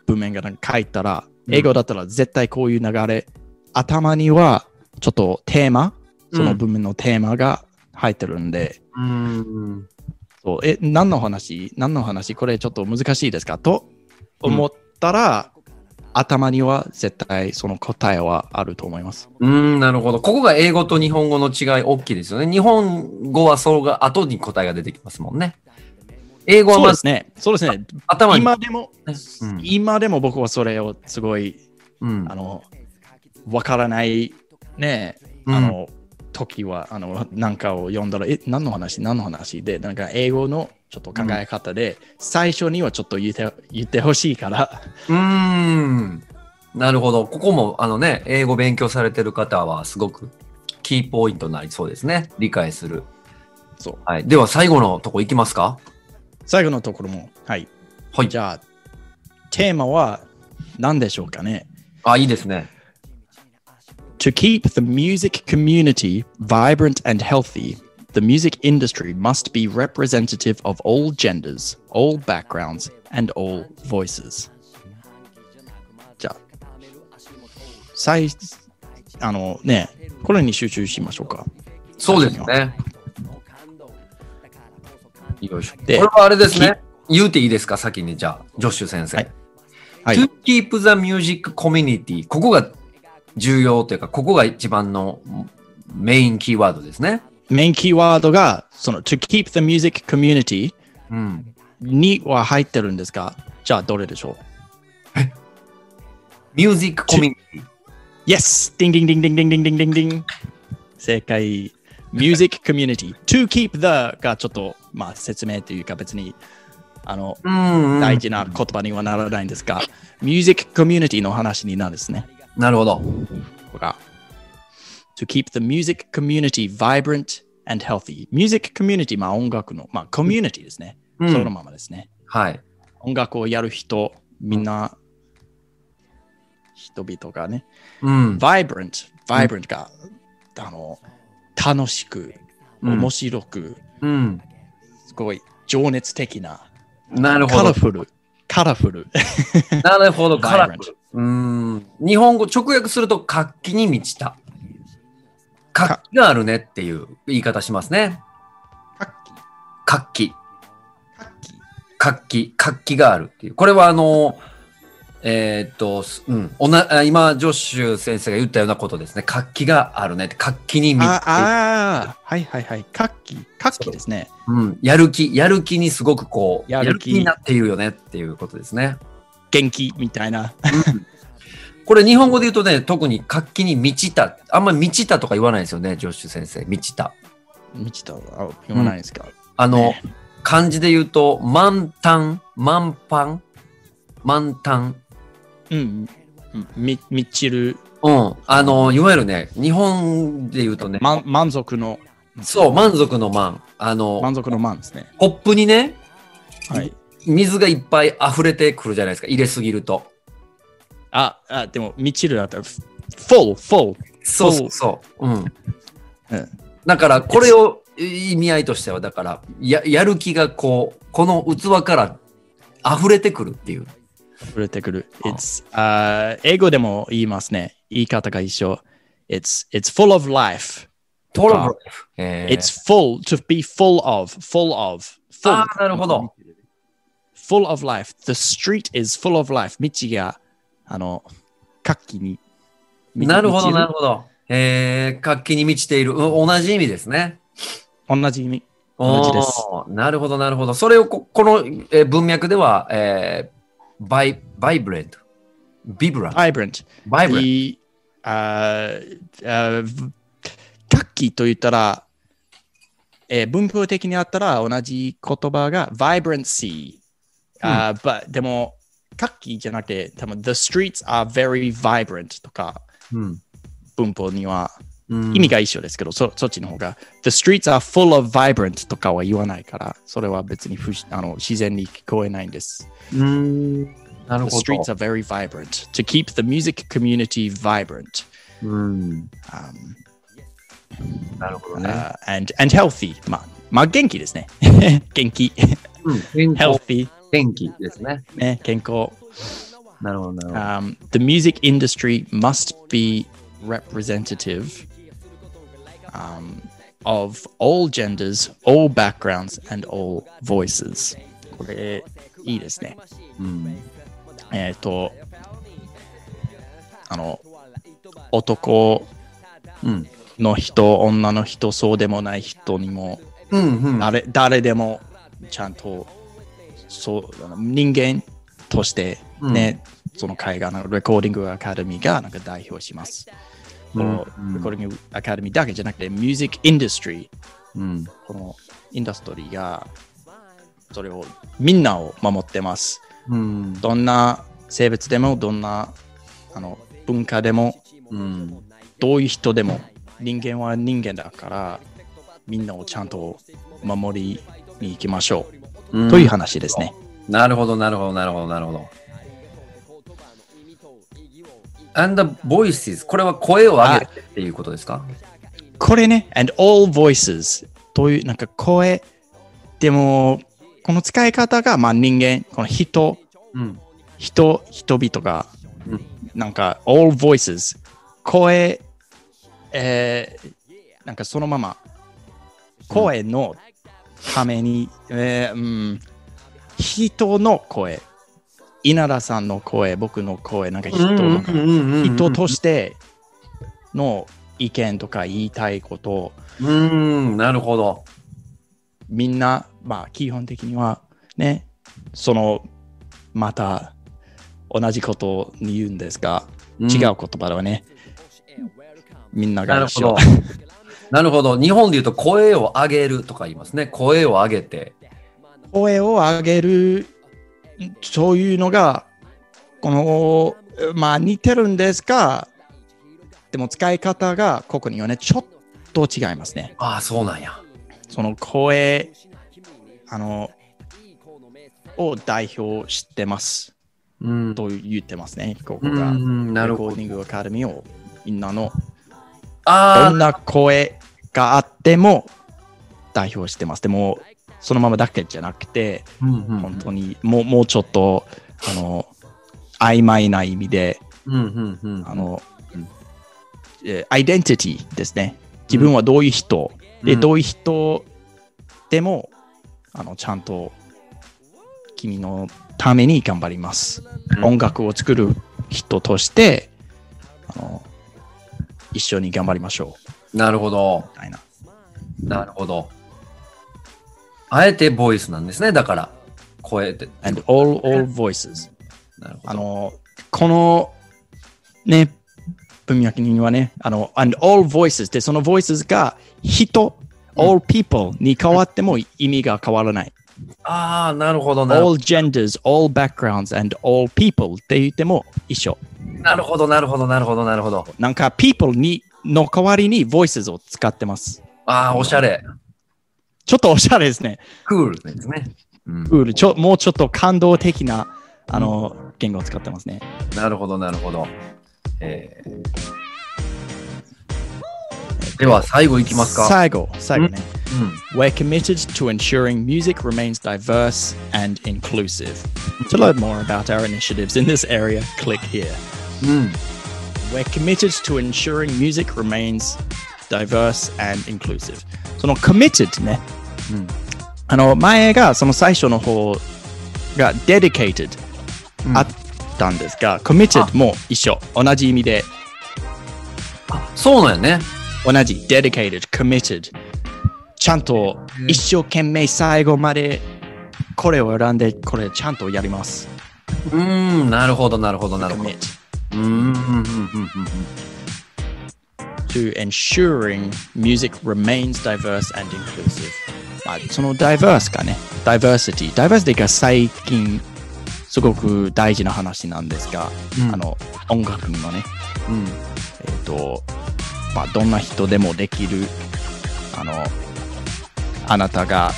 文面がなんか書いたら、うん英語だったら絶対こういう流れ、頭にはちょっとテーマ、その文面のテーマが入ってるんで、うん。そうえ、何の話？何の話？これちょっと難しいですか？と思ったら、頭には絶対その答えはあると思います。うん、なるほど。ここが英語と日本語の違い大きいですよね。日本語はそれが後に答えが出てきますもんね。英語はそうまずですね。そうですね。頭に。今でも、うん今でも僕はそれをすごい、うんあの、わからないね、うんあの、時は、あの、なんかを読んだら、え、何の話？何の話？で、なんか英語のちょっと考え方で、最初にはちょっと言って言ってほしいから、うーん。なるほど。ここも、あのね、英語勉強されてる方は、すごくキーポイントになりそうですね。理解する。そう。はい。では、最後のとこいきますか？最後のところも、はい。はい。じゃあ、テーマは何でしょうかね？あ、いいですね。To keep the music community vibrant and healthy, the music industry must be representative of all genders, all backgrounds, and all voices. じゃあ、最、あのね、これに集中しましょうか。そうですね。よいしょ。こでれはあれですね。言うていいですか先に、じゃあ、ジョッシュ先生。はいはい To keep the music community。ここが重要というか、ここが一番のメインキーワードですね。メインキーワードが、その、to keep the music community うん。には入ってるんですが、じゃあどれでしょう？ミュージックコミュニティ。Yes! ディンディンディンディンディンディンディンディンディン正解。Music Community. to keep the がちょっと、まあ、説明というか別にあの、うん、うん。大事な言葉にはならないんですが、Music Community の話になるんですね。なるほど。ここが To keep the music community vibrant and healthy. Music community、まあ音楽の、まあコミュニティですね。うんそのままですね。はい。音楽をやる人、みんな、人々がね、うん。vibrant、vibrant が、あの、楽しく、うん面白く、うん。すごい情熱的な、なるほど。カラフル、カラフル。なるほど、カラフル。うん。日本語直訳すると活気に満ちた。活気があるねっていう言い方しますね。活気、活気。活気。活気。があるっていう。これはあの、えーっと、すうん。おなあ今、ジョッシュ先生が言ったようなことですね。活気があるねって。活気に満ちてああ、はいはいはい。活気、活気ですね。うん。やる気、やる気にすごくこう、やる気になっているよねっていうことですね。元気みたいな。これ日本語で言うとね、特に活気に満ちた。あんまり満ちたとか言わないですよね、ジョッシュ先生。満ちた。満ちた？あ言わないですか？あの、ね漢字で言うと、満タン、満パン、満タン。うん。み、みちる、うん。あの、いわゆるね、日本で言うとね、ま、満足の、そう、満足の満。あの、満足の満ですね。コップにね、はい。水がいっぱい溢れてくるじゃないですか、入れすぎると。あ、あ、でも、みちるだったら、full, full. そうそうそう。うん。うんだから、これを意味合いとしては、だから、ややる気がこう、この器から溢れてくるっていう。触れてくる。あ It's, あ英語でも言いますね。言い方が一緒。It's, it's full of life. トロブえー It's full, to be full of, full of. Full. あーなるほど。Full of life. The street is full of life. 道が、あの、活気に。なるほど、なるほほど。えー、活気に満ちている。うん同じ意味ですね。ど。同じ意味。同じですなるほど、なるほど。それをここの、えー文脈では、えー、バイ、バイブレント。ビブラント。vibrant. バイブレント。The, あーあー活気と言ったら、えー文法的にあったら同じ言葉が vibrancy。あー but でも、活気じゃなくて、多分 the streets are very vibrant とか、うん文法にはうん意味が一緒ですけど、そそっちの方が、The streets are full of vibrant とかは言わないから、それは別に不あの自然に聞こえないんです。うんなる The ほ streets ど。 are very vibrant. To keep the music community vibrant うん、 um, なるほどね。 uh, and, and healthy. まあ、まあ、元気ですね。元気。うん、健康、 healthy. 元気ですね。ね、健康。なるほど、なるほど。Um, the music industry must be representative um, of all genders, all backgrounds, and all voices. これ、いいですね。うんえっ、と、あの、男うんの人、女の人、そうでもない人にも、うんうん誰誰でもちゃんとそう人間としてね、その海外のレコーディングアカデミーがなんか代表します。このうんレコーディングアカデミーだけじゃなくて、ミュージックインダストリー、うんこのインダストリーがそれをみんなを守ってます。うんどんな性別でも、どんなあの文化でも、うんどういう人でも、人間は人間だから、みんなをちゃんと守りに行きましょう。うん。という話ですね。なるほど、なるほど、なるほど、なるほど。And the voices これは声を上げてっていうことですか？これね、and all voices というなんか声、でも、この使い方が、まあ人間、この人、うん。人、人々がうん、なんか all voices、声、えーなんかそのまま、声のために、えーうん、人の声、稲田さんの声、僕の声、なんか人の声人としての意見とか言いたいこと。をうん、なるほど。みんな、まあ基本的にはね、そのまた同じことに言うんですが、うん。違う言葉ではね、みんななるほが一緒ど。なるほど。日本で言うと声を上げるとか言いますね。声を上げて。声を上げる、そういうのが、この、まあ似てるんですが、でも使い方がここにはね、ちょっと違いますね。ああ、そうなんや。その声、あの、を代表してますうん。と言ってますね、ここうが。ん、なるほどレコーデ。ィングアカデミーをみんなのあどんな声があっても代表してます。でも、そのままだけじゃなくて、あ、うんうん本当にもうもうちょっと、あの、曖昧な意味で、うんうんうん。あのアイデンティティですね。自分はどういう人、で、うんどういう人でも、あの、ちゃんと君のために頑張ります。うん音楽を作る人として、あの、一緒に頑張りましょう。なるほど。みたいな。なるほど。あえてボイスなんですね。だから、声って。And all, all voices. なるほど。あの、この、ね、文脈にはね、あの、and all voices で、その voices が人、all people に変わっても意味が変わらない。ああ、なるほどなるほ all genders, all backgrounds, and all people って言っても一緒。ど。なるほど、なるほど、なるほど、なるほど。なんか people にの代わりに voices を使ってます。ああ、おしゃれ。ちょっとおしゃれですね。クールですね。うんクールちょもうちょっと感動的なあの言語を使ってますね。なるほど、なるほど。えーでは、最後いきますか。最後、最後ね。うん We're committed to ensuring music remains diverse and inclusive. To learn more about our initiatives in this area, click here. うん。We're committed to ensuring music remains diverse and inclusive. その committed ね。うんあの前がその最初の方が dedicated うんあったんですが、committed も一緒。同じ意味であそうなんやね。同じ dedicated, committed ちゃんと一生懸命最後までこれを選んでこれちゃんとやります。うーん、なるほど、なるほど、なるほど。to ensuring music remains diverse and inclusive. まあ、その diverse かね、diversity。diversity が最近すごく大事な話なんですが、うんあの音楽にもね、うん。えっ、と、まあ、どんな人でもできる、あの、あなたが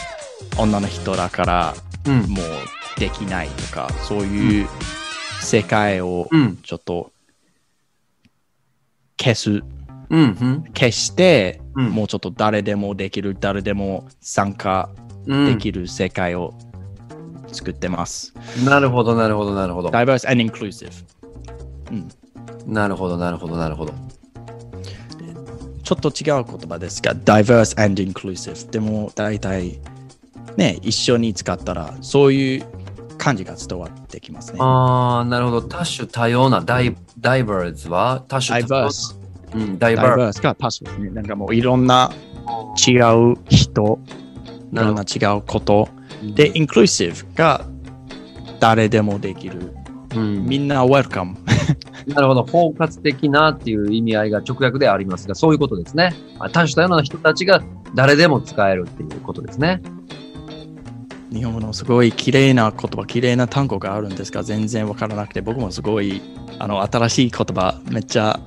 女の人だからうん。もうできないとか、そういう世界をうん。ちょっと消す、うん。うん。消して、うんもうちょっと誰でもできる、誰でも参加うんできる世界を作ってます。なるほど、なるほど、なるほど。diverse and inclusive。なるほど、なるほど、なるほど。ちょっと違う言葉ですが、diverse and inclusive。でも大体ね、一緒に使ったらそういう感じが伝わってきますね。ああ、なるほど。多種多様なダイダイバーズは多種多様 diverse。うん、ダイバー diverse が多種ですね。なんかもういろんな違う人、いろんな違うこと。で、inclusive が誰でもできる。うん、みんな welcome。なるほど。包括的なっていう意味合いが直訳でありますが、そういうことですね。あ多種多様な人たちが誰でも使えるっていうことですね。日本語のすごい綺麗な言葉、綺麗な単語があるんですが、全然わからなくて、僕もすごいあの新しい言葉、めっちゃ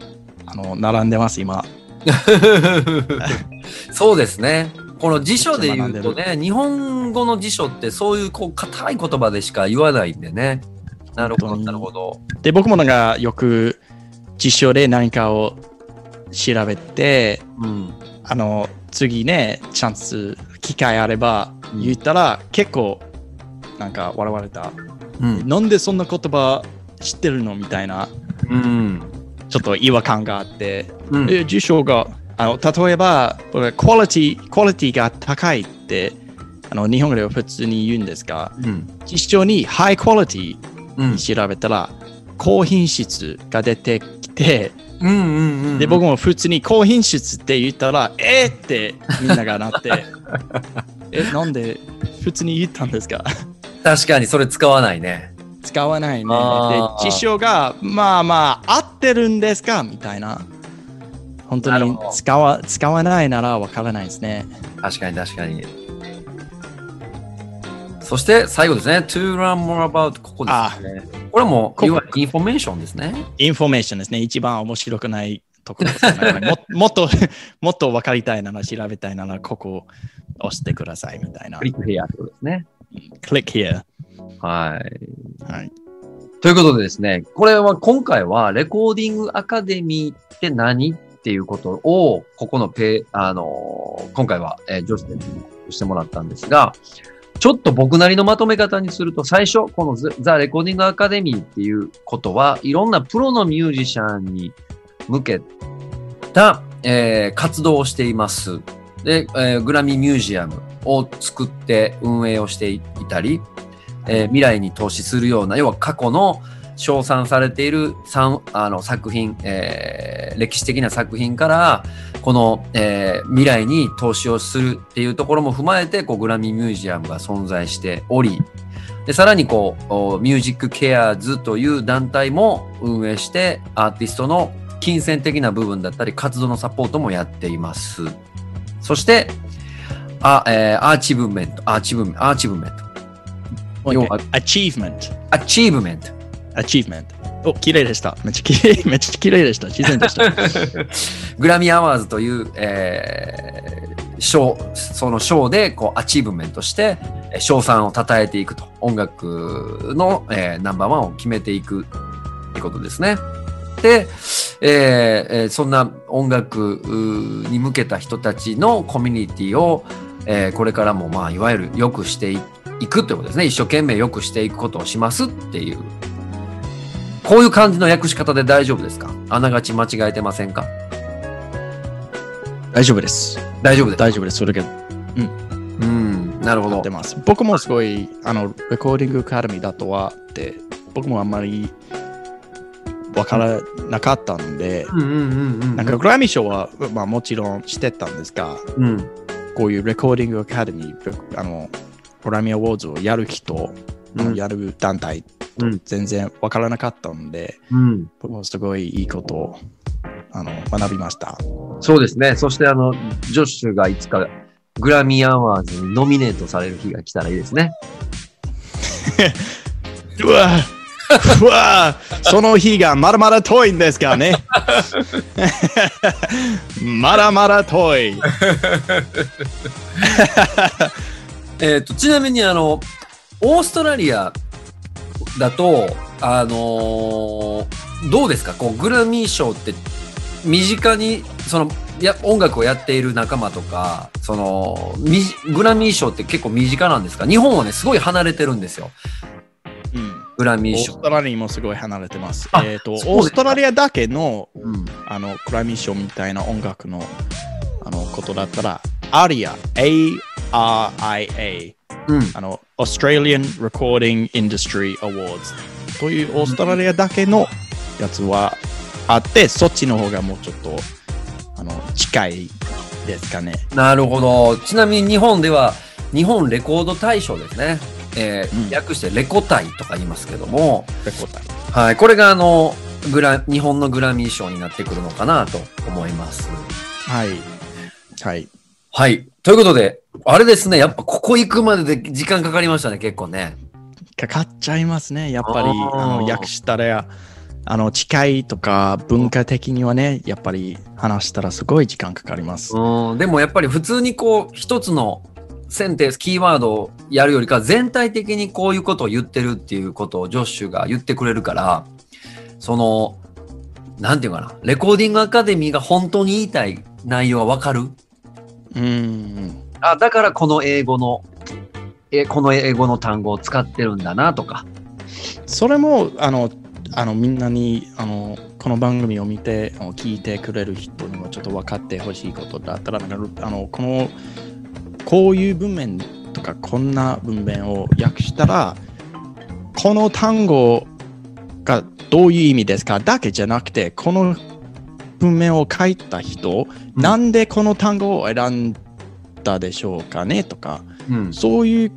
あの並んでます、今。そうですね。この辞書で言うとね、日本語の辞書ってそういうこう硬い言葉でしか言わないんでね。なるほど、なるほど。で、僕もなんかよく辞書で何かを調べて、うん。あの次ね、チャンス、機会あればうん言ったら、結構なんか笑われた。うん。なんでそんな言葉知ってるのみたいな、うん。ちょっと違和感があって、うん。え辞書があの例えば、これクオリティ、クオリティが高いってあの日本語では普通に言うんですが、うん。辞書にハイクオリティうん。調べたら、高品質が出てきて、うん。うん。うん。で、僕も普通に高品質って言ったら、えーってみんながなって、え、なんで普通に言ったんですか？確かにそれ使わないね。使わないね。で辞書が、まあまあ、合ってるんですか？みたいな。本当に使わ使わないならわからないですね。確かに確かに。そして最後ですね。to learn more about ここですね。これも、ここいわゆるインフォメーションですね。インフォメーションですね。一番面白くないところですね。ももっと、もっと分かりたいなら、調べたいなら、ここを押してくださいみたいなク。リックヘアってことですね。click here。はい。はい。ということでですね、これは今回はレコーディングアカデミーって何っていうことを、ここのペあのー今回は、えー、女子でしてもらったんですが、ちょっと僕なりのまとめ方にすると、最初、このザ・レコーディングアカデミーっていうことは、いろんなプロのミュージシャンに向けた、えー活動をしています。で、えーグラミーミュージアムを作って運営をしていたり、えー未来に投資するような、要は過去の称賛されているあの作品、えー歴史的な作品から、この、えー未来に投資をするっていうところも踏まえて、こうグラミーミュージアムが存在しており、でさらにこう、おミュージックケアーズという団体も運営して、アーティストの金銭的な部分だったり、活動のサポートもやっています。そして、あえーアーチブメント、アーチブメント、アーチブメント。要は achievement。 achievement。achievement。お、綺麗でした。めっちゃ綺麗、めっちゃ綺麗でした。自然でした。Grammy Awards という、えー賞、その賞で、こう、 achievement して、賞賛を称えていくと。音楽の、えーナンバーワンを決めていくってことですね。で、えーえそんな音楽に向けた人たちのコミュニティを、えーこれからも、まあ、いわゆる良くしていいくということですね。一生懸命良くしていくことをしますっていう。こういう感じの訳し方で大丈夫ですか？あながち間違えてませんか？大丈夫です。大丈夫です。大丈夫です。それがうん、なるほどやって。ます。僕もすごい、あの、レコーディングアカデミーだとはって、僕もあんまりわからなかったんで、うんうんうんうん。なんかグラミー賞は、まあもちろんしてたんですが、うん、こういうレコーディングアカデミー、あの、グラミーアワーズをやる人、うんやる団体とうん全然わからなかったんで、うん。僕もすごいいいことをあの学びました。そうですね。そしてあの、ジョッシュがいつかグラミーアワーズにノミネートされる日が来たらいいですね。うわうわその日がまだまだ遠いんですからね。まだまだ遠い。えっと、ちなみにあの、オーストラリアだと、あのーどうですか？こう、グラミー賞って身近に、その、や音楽をやっている仲間とか、その、みグラミー賞って結構身近なんですか？日本はね、すごい離れてるんですよ。うんグラミー賞オース。トラリアもすごい離れてます。あえっ、と、そうですか？オーストラリアだけのうん。あのグラミー賞みたいな音楽のあのことだったら、アリア、A-R-I-A、うん。あの、Australian Recording Industry Awards というオーストラリアだけのやつはあって、そっちの方がもうちょっとあの近いですかね。なるほど。ちなみに日本では、日本レコード大賞ですね。えーうん略してレコ大とか言いますけども、レコーダーはい、これがあの、グラ、日本のグラミー賞になってくるのかなと思います。はい。はい。はい。ということで、あれですね、やっぱここ行くまでで時間かかりましたね、結構ね。かかっちゃいますね。やっぱりあの訳したら、あの近いとか文化的にはね、やっぱり話したらすごい時間かかります。うん、でもやっぱり普通にこう、一つのセンテンス、キーワードをやるよりか、全体的にこういうことを言ってるっていうことをジョッシュが言ってくれるから、その、なんていうかな、レコーディングアカデミーが本当に言いたい内容はわかる？うん。あ、だからこの英語の、え、この英語の単語を使ってるんだなとか。それもあのあのみんなにあのこの番組を見て聞いてくれる人にもちょっと分かってほしいことだったらなんかあのこのこういう文面とかこんな文面を訳したらこの単語がどういう意味ですか？だけじゃなくてこの文面を書いた人、うんなんでこの単語を選んだでしょうかねとかうん。そういう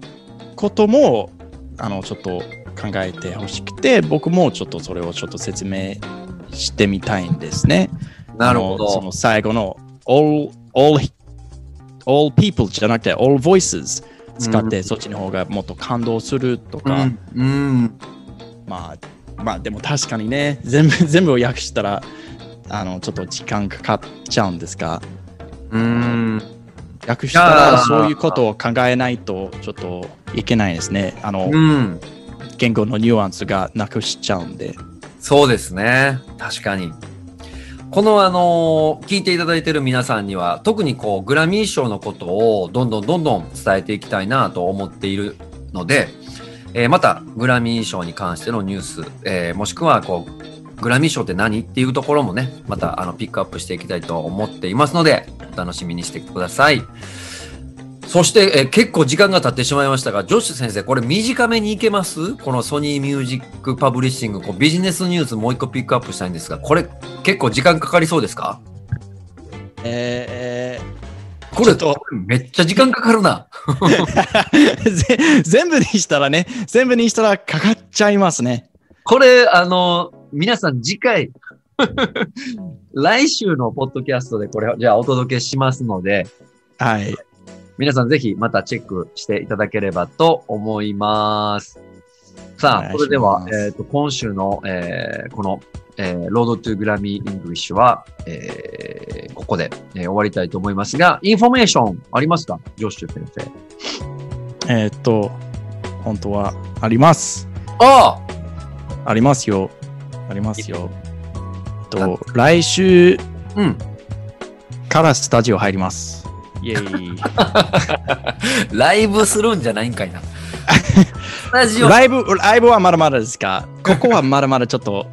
こともあのちょっと考えてほしくて僕もちょっとそれをちょっと説明してみたいんですね。なるほどその最後の all, all, all people じゃなくて all voices 使って、うんそっちの方がもっと感動するとうか、ん。うん。まあ、まあでも確かにね、全部 全部を訳したら、あの、ちょっと時間かかっちゃうんですが、うん。訳したらそういうことを考えないとちょっといけないですね。あの、うん。言語のニュアンスがなくしちゃうんで。そうですね。確かに。このあの聞いていただいている皆さんには、特にこう、グラミー賞のことをどんどんどんどん伝えていきたいなと思っているので、えーまた、グラミー賞に関してのニュース、えーもしくはこう、グラミー賞って何？っていうところもね、またあのピックアップしていきたいと思っていますので、お楽しみにしてください。そして、えー結構時間が経ってしまいましたが、ジョッシュ先生、これ短めにいけます？このソニーミュージックパブリッシング、こうビジネスニュースもう一個ピックアップしたいんですが、これ結構時間かかりそうですか？えこれとめっちゃ時間かかるな。全部にしたらね、全部にしたらかかっちゃいますね。これ、あの、皆さん次回、来週のポッドキャストでこれ、じゃあお届けしますので、はい。皆さんぜひまたチェックしていただければと思います。さあ、それでは、えっ、と、今週の、えーこの、えー、 Road to Grammy English は、えーここで、えー終わりたいと思いますが、インフォメーションありますか？ジョッシュ先生。えーっと、本当はあります。あありますよ。ありますよ。と、来週あうん。からスタジオ入ります。イェイ。ライブするんじゃないんかいな。スタジオ。ライブ、ライブはまだまだですか？ここはまだまだちょっと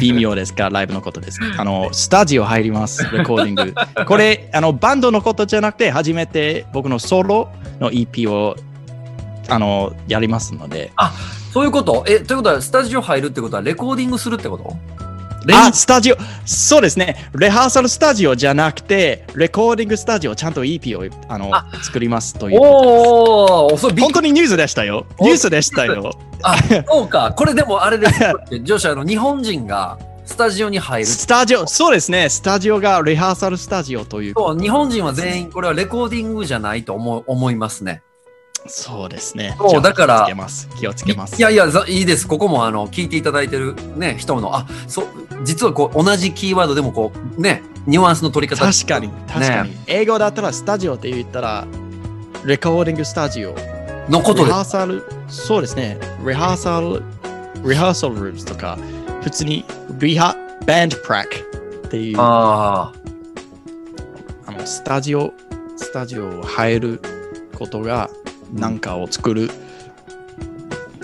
微妙ですか？ライブのことです。あの、スタジオ入ります。レコーディング。これ、あの、バンドのことじゃなくて、初めて僕のソロの EP を、あの、やりますので。そういうこと？え、ということは、スタジオ入るってことは、レコーディングするってこと？あ、スタジオ、そうですね。レハーサルスタジオじゃなくて、レコーディングスタジオ、ちゃんと EP をあのあ作りますということです。おー、そう、びっ本当にニュースでしたよ。ニュースでしたよ。あ、そうか。これでもあれです。女子、あの、日本人がスタジオに入る。スタジオ、そうですね。スタジオがレハーサルスタジオという。そう、日本人は全員これはレコーディングじゃないと思う思いますね。そうですね。そうだから気をつけます。気をつけます。いやいや、ざいいです。ここもあの、聞いていただいてるね、人の、あ、そう、実はこう、同じキーワードでもこう、ね、ニュアンスの取り方。確かに、確かに。英語だったらスタジオって言ったら、レコーディングスタジオ。レのことでハーサル、そうですね。レハーサル、レハーサルルームとか、普通にリハ、バンドプラックっていう、ああのスタジオ、スタジオ入ることが何かを作る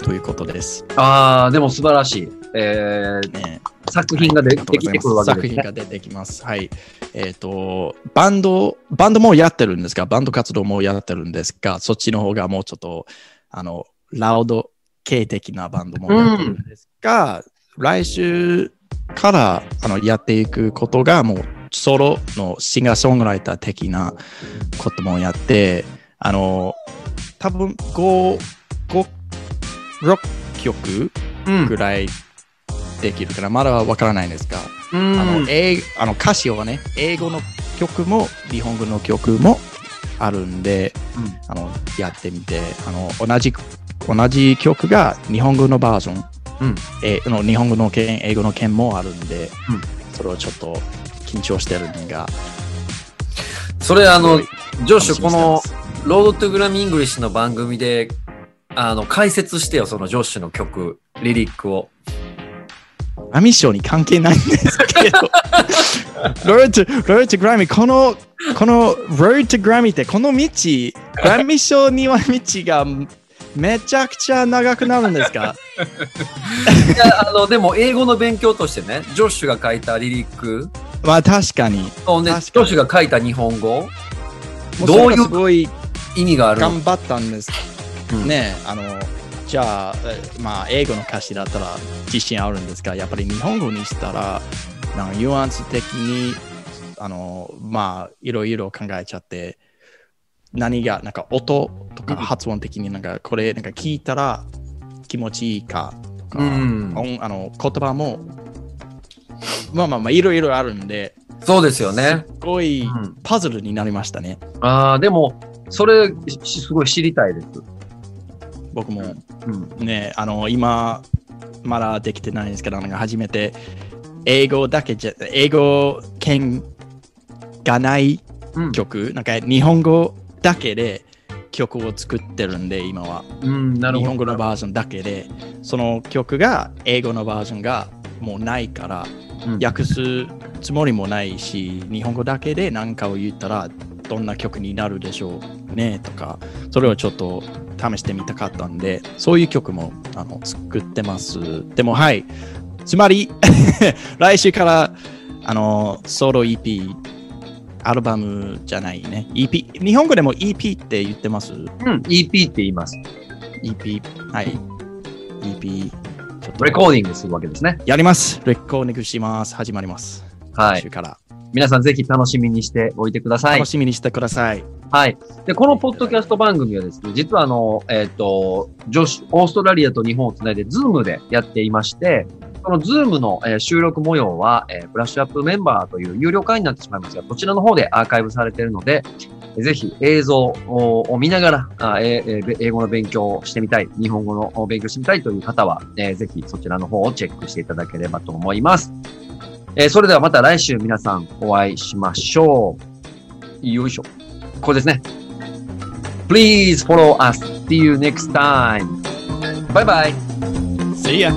ということです。あ、ああ、でも素晴らしい。えー、ね、作品がで,、はいできてくるわけですね。作品が出てきます。はい。えっ、と、バンド、バンドもやってるんですが、バンド活動もやってるんですが、そっちの方がもうちょっと、あの、ラウド系的なバンドもやってるんですが、来週からあのやっていくことが、もうソロのシンガーソングライター的なこともやって、あの、多分5、5、6曲うんぐらいできるから、まだわからないんですが、うん。あの英あの歌詞はね、英語の曲も日本語の曲もあるんで、あのやってみてあの同じ、同じ曲が日本語のバージョン、うん。えあの日本語の件、英語の件もあるんで、うん。それをちょっと緊張してるのが、それあの、すジョシュ、この Road to Grammy English の番組で、あの、解説してよ、そのジョシュの曲、 lyric を。グラミー賞に関係ないんですけど、Road、Road Grammy、この、この Road Grammy って、この道、グラミー賞には道がめちゃくちゃ長くなるんですか？いや、あの、でも、英語の勉強としてね、ジョシュが書いたリリック。まあ確かに。とね、ジョシュが書いた日本語、もどういう意味があるの頑張ったんです。うんねあの、じゃあ、えまあ英語の歌詞だったら自信あるんですが、やっぱり日本語にしたら、なんかニュアンス的に、あの、まあいろいろ考えちゃって、何が、なんか音とか発音的になんかこれなんか聞いたら気持ちいいかとか、うん音あの言葉も、まあまあまあいろいろあるんで、そうですよね。すごいうんパズルになりましたね。ああ、でも、それ、しすごい知りたいです。僕もうん。ね、あの、今、まだできてないんですけど、なんか初めて、英語だけじゃ、英語圏がないうん。曲、なんか日本語だけで曲を作ってるんで、今は。うん、なるほど。日本語のバージョンだけで、その曲が英語のバージョンがもうないから、うん訳すつもりもないし、日本語だけで何かを言ったら、どんな曲になるでしょうねとか、それをちょっと試してみたかったんで、そういう曲もあの作ってます。でもはい、つまり、来週からあのソロ EP、アルバムじゃないね。EP、日本語でも EP って言ってます？うん、EP って言います。EP、はい。EP、ちょっとレコーディングするわけですね。やります。レコーディングします。始まります。はい。来週から。皆さんぜひ楽しみにしておいてください楽。しみにしてください。はい。で、このポッドキャスト番組はですね、実はあの、えっ、と、女子、オーストラリアと日本をつないで、ズームでやっていまして、このズームの、えー収録模様は、えーブラッシュアップメンバーという有料会員になってしまいますが、こちらの方でアーカイブされているので、えーぜひ映像をを見ながらあえーえー英語の勉強をしてみたい、日本語の勉強してみたいという方は、えーぜひそちらの方をチェックしていただければと思います。えーそれではまた来週皆さんお会いしましょう。よいしょ。これですね。Please follow us. See you next time. Bye bye. See ya!